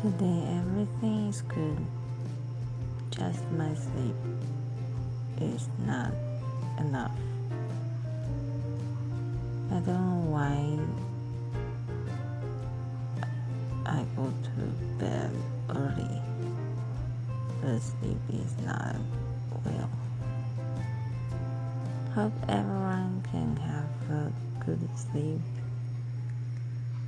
Today everything is good. Just my sleep is not enough. I don't know why I go to bed early, but sleep is not well. Hope everyone can have a good sleep